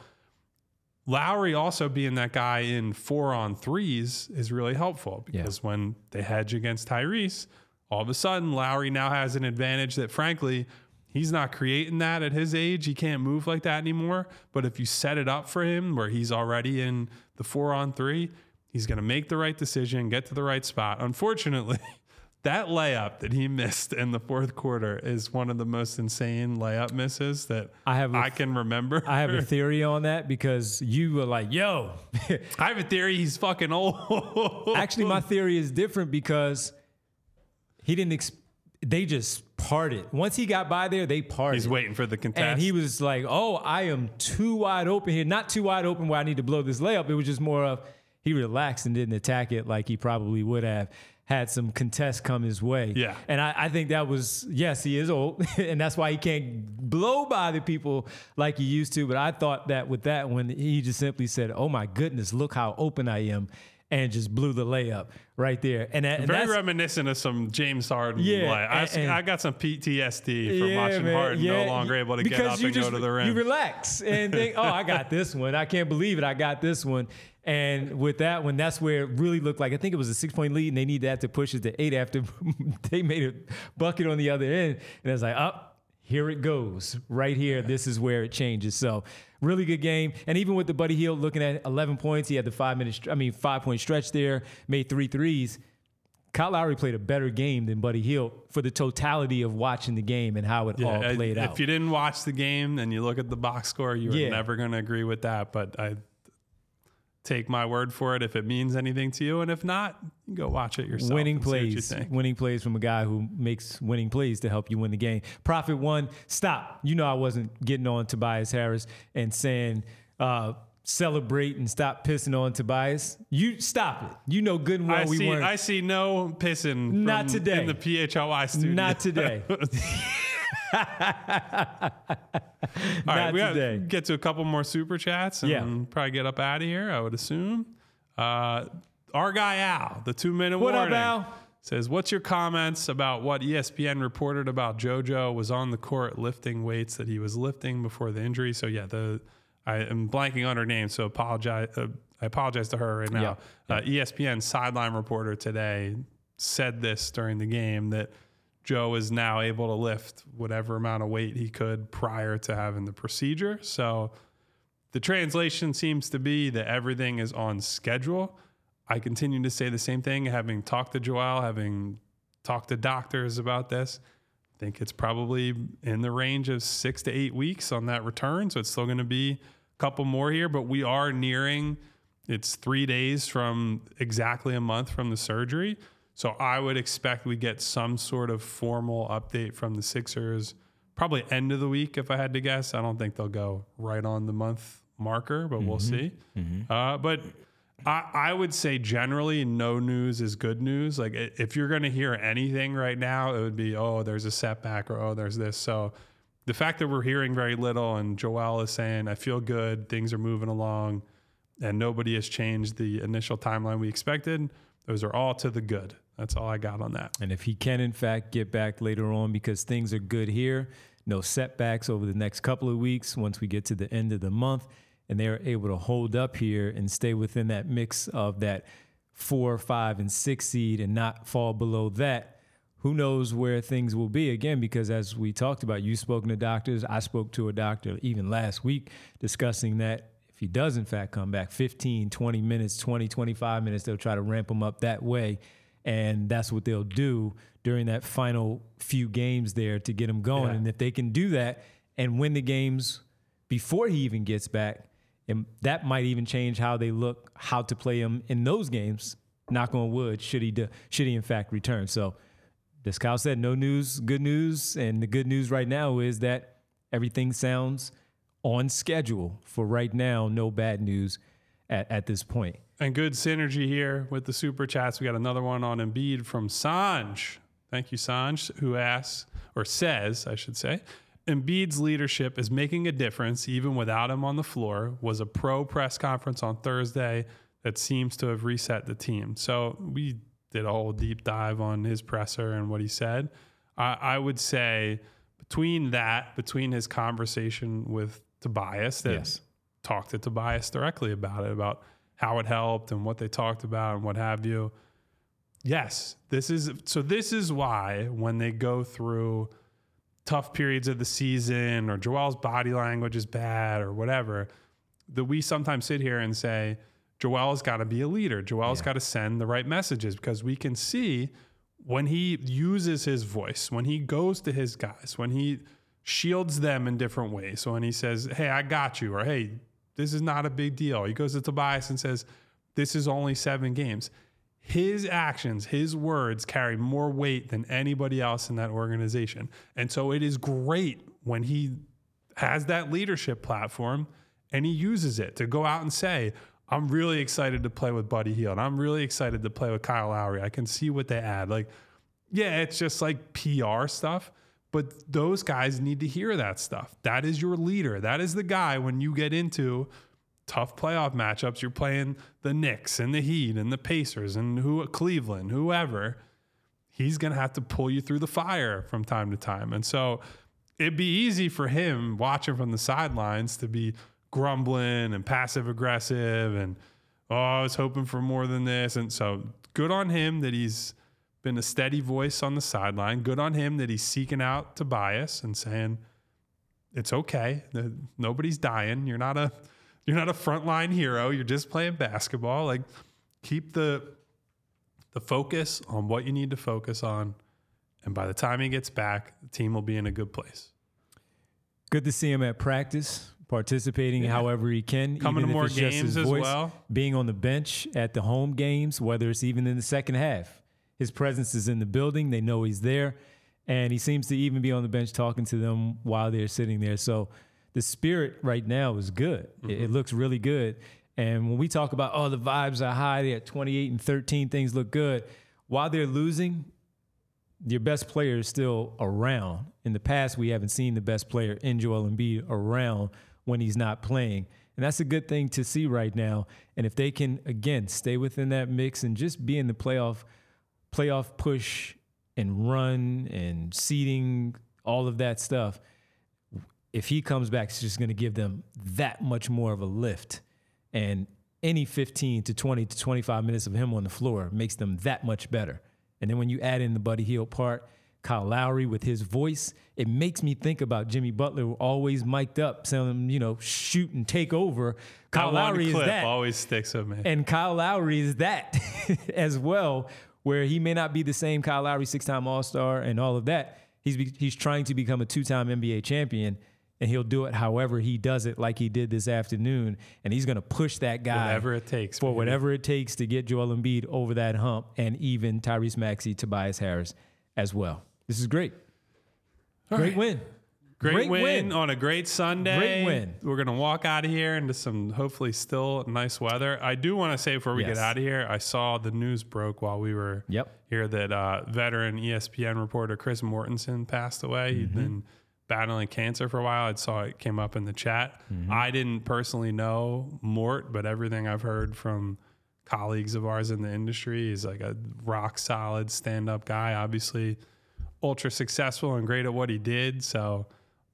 Lowry also being that guy in four on threes is really helpful because yeah. when they hedge against Tyrese, all of a sudden Lowry now has an advantage that, frankly, He's not creating that at his age. He can't move like that anymore. But if you set it up for him where he's already in the four on three, he's going to make the right decision, get to the right spot. Unfortunately, that layup that he missed in the fourth quarter is one of the most insane layup misses that I have. A, I can remember. I have a theory on that because you were like, "Yo," I have a theory he's fucking old. Actually, my theory is different because he didn't. Ex- they just parted. Once he got by there, they parted. He's waiting for the contest. And he was like, oh, I am too wide open here. Not too wide open where I need to blow this layup. It was just more of he relaxed and didn't attack it like he probably would have had some contests come his way. Yeah. And I, I think that was, yes, he is old. and that's why he can't blow by the people like he used to. But I thought that with that one, he just simply said, oh my goodness, look how open I am and just blew the layup right there. And, that, and very reminiscent of some James Harden. Yeah, I, and, I, got some PTSD from yeah, watching man, Harden yeah, no longer able to get up and just, go to the rim. You relax and think, oh, I got this one. I can't believe it. I got this one. And with that one, that's where it really looked like I think it was a six point lead, and they needed that to push it to eight after they made a bucket on the other end. And I was like, up. Oh, here it goes right here. This is where it changes. So really good game. And even with the Buddy Hield looking at 11 points, he had the five minute, I mean, five point stretch there, made three threes. Kyle Lowry played a better game than Buddy Hield for the totality of watching the game and how it yeah, all played if out. If you didn't watch the game and you look at the box score, you are yeah. never going to agree with that. But I take my word for it if it means anything to you, and if not, go watch it yourself. Winning plays, winning plays from a guy who makes winning plays to help you win the game. Profit one, stop. You know I wasn't getting on Tobias Harris and saying. Uh, celebrate and stop pissing on Tobias. You stop it. You know good and well I we see, weren't. I see no pissing. Not today in the PHLY studio. Not today. All right, we today. to get to a couple more super chats and yeah. probably get up out of here. I would assume. Uh, our guy Al, the two minute what warning. Up, Al? Says, what's your comments about what ESPN reported about JoJo was on the court lifting weights that he was lifting before the injury? So yeah, the I am blanking on her name, so apologize. Uh, I apologize to her right now. Yeah. Uh, ESPN sideline reporter today said this during the game that Joe is now able to lift whatever amount of weight he could prior to having the procedure. So the translation seems to be that everything is on schedule. I continue to say the same thing, having talked to Joel, having talked to doctors about this. I think it's probably in the range of six to eight weeks on that return. So it's still going to be a couple more here, but we are nearing It's three days from exactly a month from the surgery. So I would expect we get some sort of formal update from the Sixers, probably end of the week, if I had to guess. I don't think they'll go right on the month marker, but we'll see. Uh, but I, I would say generally, no news is good news. Like if you're going to hear anything right now, it would be, oh, there's a setback or oh, there's this. So the fact that we're hearing very little and Joel is saying, I feel good, things are moving along, and nobody has changed the initial timeline we expected, those are all to the good. That's all I got on that. And if he can, in fact, get back later on because things are good here, no setbacks over the next couple of weeks once we get to the end of the month, and they're able to hold up here and stay within that mix of that four, five, and six seed and not fall below that. Who knows where things will be again? Because as we talked about, you've spoken to doctors. I spoke to a doctor even last week discussing that if he does, in fact, come back 15, 20 minutes, 20, 25 minutes, they'll try to ramp him up that way. And that's what they'll do during that final few games there to get him going. Yeah. And if they can do that and win the games before he even gets back, and that might even change how they look, how to play him in those games. Knock on wood, should he do, should he in fact return? So, as Kyle said, no news, good news, and the good news right now is that everything sounds on schedule for right now. No bad news at, at this point. And good synergy here with the super chats. We got another one on Embiid from Sanj. Thank you, Sanj, who asks, or says, I should say, Embiid's leadership is making a difference even without him on the floor. Was a pro press conference on Thursday that seems to have reset the team. So we did a whole deep dive on his presser and what he said. I, I would say between that, between his conversation with Tobias, that Yes. talked to Tobias directly about it, about how it helped and what they talked about and what have you. Yes, this is so. This is why when they go through tough periods of the season or Joel's body language is bad or whatever, that we sometimes sit here and say, Joel's got to be a leader. Joel's got to send the right messages because we can see when he uses his voice, when he goes to his guys, when he shields them in different ways. So when he says, Hey, I got you, or Hey, this is not a big deal. He goes to Tobias and says, This is only seven games. His actions, his words carry more weight than anybody else in that organization. And so it is great when he has that leadership platform and he uses it to go out and say, I'm really excited to play with Buddy Hield. I'm really excited to play with Kyle Lowry. I can see what they add. Like, yeah, it's just like PR stuff, but those guys need to hear that stuff. That is your leader. That is the guy when you get into tough playoff matchups, you're playing the Knicks and the Heat and the Pacers and who Cleveland, whoever. He's to have to pull you through the fire from time to time. And so it'd be easy for him watching from the sidelines to be grumbling and passive aggressive and oh, I was hoping for more than this. And so good on him that he's been a steady voice on the sideline. Good on him that he's seeking out Tobias and saying, it's okay. Nobody's dying. You're not a you're not a frontline hero. You're just playing basketball. Like keep the the focus on what you need to focus on. And by the time he gets back, the team will be in a good place. Good to see him at practice, participating however he can. Coming even to if more it's just games as voice, well. Being on the bench at the home games, whether it's even in the second half. His presence is in the building. They know he's there. And he seems to even be on the bench talking to them while they're sitting there. So the spirit right now is good. It, Mm-hmm. it looks really good. And when we talk about, oh, the vibes are high, they're at 28 and 13, things look good. While they're losing, your best player is still around. In the past, we haven't seen the best player in Joel Embiid around when he's not playing. And that's a good thing to see right now. And if they can, again, stay within that mix and just be in the playoff, playoff push and run and seeding, all of that stuff, if he comes back, it's just going to give them that much more of a lift. And any 15 to 20 to 25 minutes of him on the floor makes them that much better. And then when you add in the Buddy Hield part, Kyle Lowry with his voice, it makes me think about Jimmy Butler always mic'd up, saying, you know, shoot and take over. Kyle Lowry is that. always sticks with me. And Kyle Lowry is that as well, where he may not be the same Kyle Lowry, six time All Star, and all of that. He's, be, he's trying to become a two time NBA champion. and he'll do it however he does it, like he did this afternoon. And he's going to push that guy Whatever it takes, for whatever it takes to get Joel Embiid over that hump, and even Tyrese Maxey, Tobias Harris as well. This is great. great right. win. Great, win, on a great Sunday. Great win. We're gonna walk out of here into some hopefully still nice weather. I do want to say before we Yes. get out of here, I saw the news broke while we were Yep. here that uh, veteran ESPN reporter Chris Mortensen passed away. He'd Mm-hmm. been battling cancer for a while. I saw it came up in the chat. Mm-hmm. I didn't personally know Mort, but everything I've heard from colleagues of ours in the industry, he's like a rock solid stand up guy. Obviously, ultra successful and great at what he did. So,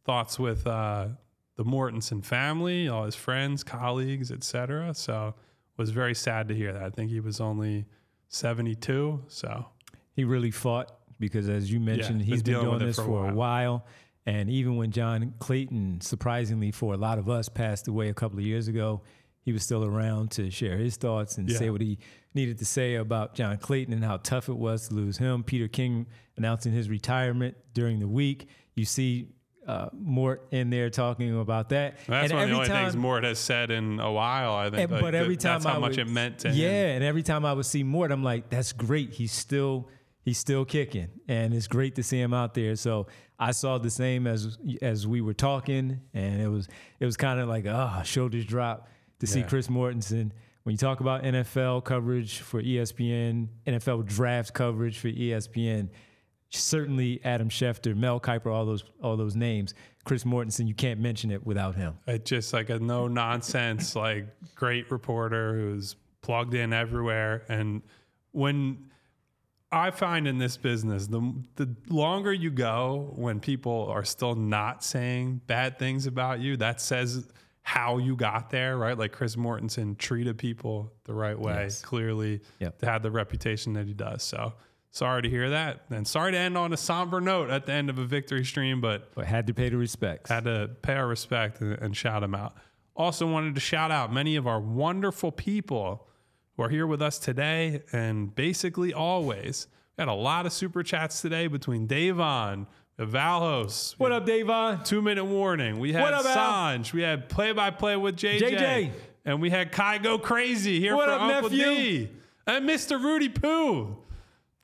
thoughts with uh, the Mortensen family, all his friends, colleagues, etc. So, was very sad to hear that. I think he was only 72. So, He really fought because, as you mentioned, been he's been with doing this for a for a while. And even when John Clayton, surprisingly for a lot of us, passed away a couple of years ago, he was still around to share his thoughts and Yeah. say what he needed to say about John Clayton and how tough it was to lose him. Peter King announcing his retirement during the week. You see uh, Mort in there talking about that. That's and one of the only time, things Mort has said in a while. I think, and- Like, but every that- time that's how I much would- it meant to yeah, him. and every time I would see Mort, I'm like, that's great. He's still he's still kicking, and it's great to see him out there. So I saw the same as as we were talking, and it was it was kind of like ah, shoulders drop to see Chris Mortensen. When you talk about NFL coverage for ESPN, NFL draft coverage for ESPN, certainly Adam Schefter, Mel Kiper, all those all those names. Chris Mortensen, you can't mention it without him. It's just like a no nonsense, like great reporter who's plugged in everywhere. And when I find in this business, the the longer you go, when people are still not saying bad things about you, that says how you got there, right? Like Chris Mortensen treated people the right way, Yes. clearly Yep. to have the reputation that he does. So sorry to hear that, and sorry to end on a somber note at the end of a victory stream, but But had to pay the respects. had to pay our respect and, and shout them out. Also, wanted to shout out many of our wonderful people who are here with us today and basically always. We had a lot of super chats today between Davon, Valhos, What up, Davon? two minute warning. We had What up, Al? Sanj. We had play by play with JJ. JJ. And we had Kai go crazy here What for up, Uncle nephew? D. And Mr. Rudy Poo.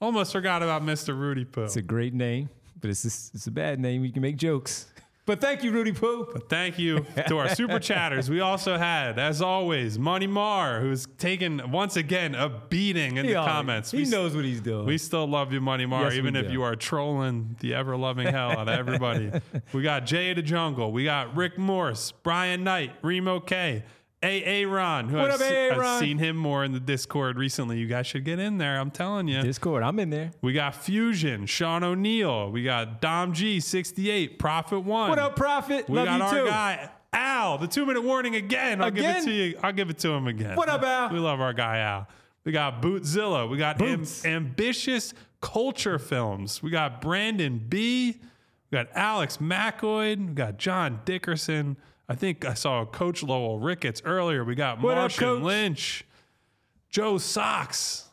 Almost forgot about Mr. Rudy Poo. It's a great name, but it's just, it's a bad name. You can make jokes. But thank you, Rudy Poo. Thank you to our super chatters. We also had, as always, Money Mar, who's taken once again a beating in He the always- comments. He we, knows what he's doing. We still love you, Money Mar, Yes, even if do. you are trolling the ever loving hell out of everybody. we got Jay of the Jungle. We got Rick Morse, Brian Knight, Remo K. AA Ron, who What I've, up, se- I've Ron? seen him more in the Discord recently. You guys should get in there. I'm telling you. Discord, I'm in there. we got Fusion, Sean O'Neill. We got Dom G68, Prophet One. What up, Prophet? We Love got you our too. guy Al. The two minute warning again. I'll give Again? it to you. I'll give it to him again. What up, Al? We love our guy Al. We got Bootzilla. We got am- Boots. ambitious culture films. We got Brandon B. We got Alex McCoy. We got John Dickerson. I think I saw Coach Lowell Ricketts earlier. We got What up, Martian Coach? Lynch. Joe Sox.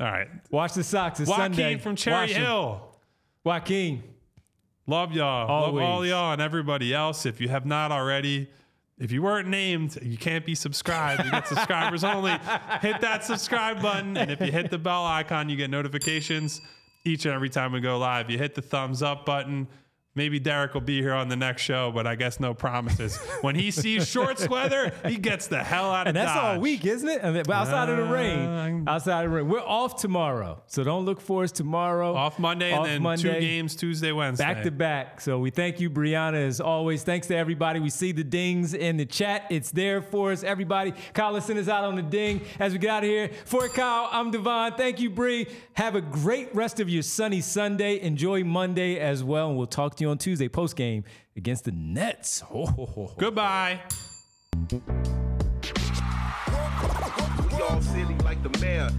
All right. Watch the Sox. It's Joaquin Sunday. from Cherry Watch. Hill. Joaquin. Love y'all. Love all y'all and everybody else. If you have not already, if you weren't named, you can't be subscribed. You get subscribers only. Hit that subscribe button. And if you hit the bell icon, you get notifications each and every time we go live. You hit the thumbs up button. Maybe Derek will be here on the next show, but I guess no promises. When he sees shorts weather, he gets the hell out of here. And that's all Dodge. week, isn't it? I mean, but outside of the Uh, rain, outside of the rain, we're off tomorrow, so don't look for us tomorrow. Off Monday Off and then two Monday. games Tuesday, Wednesday. Back to back. So we thank you, Brianna, as always. Thanks to everybody. We see the dings in the chat. It's there for us, everybody. Kyle, send us out on the ding as we get out of here. For Kyle, I'm Devon. Thank you, Bree. Have a great rest of your sunny Sunday. Enjoy Monday as well. And we'll talk to you on Tuesday post game against the Nets. Ho, ho, ho, ho. Goodbye. We all silly like the mayor.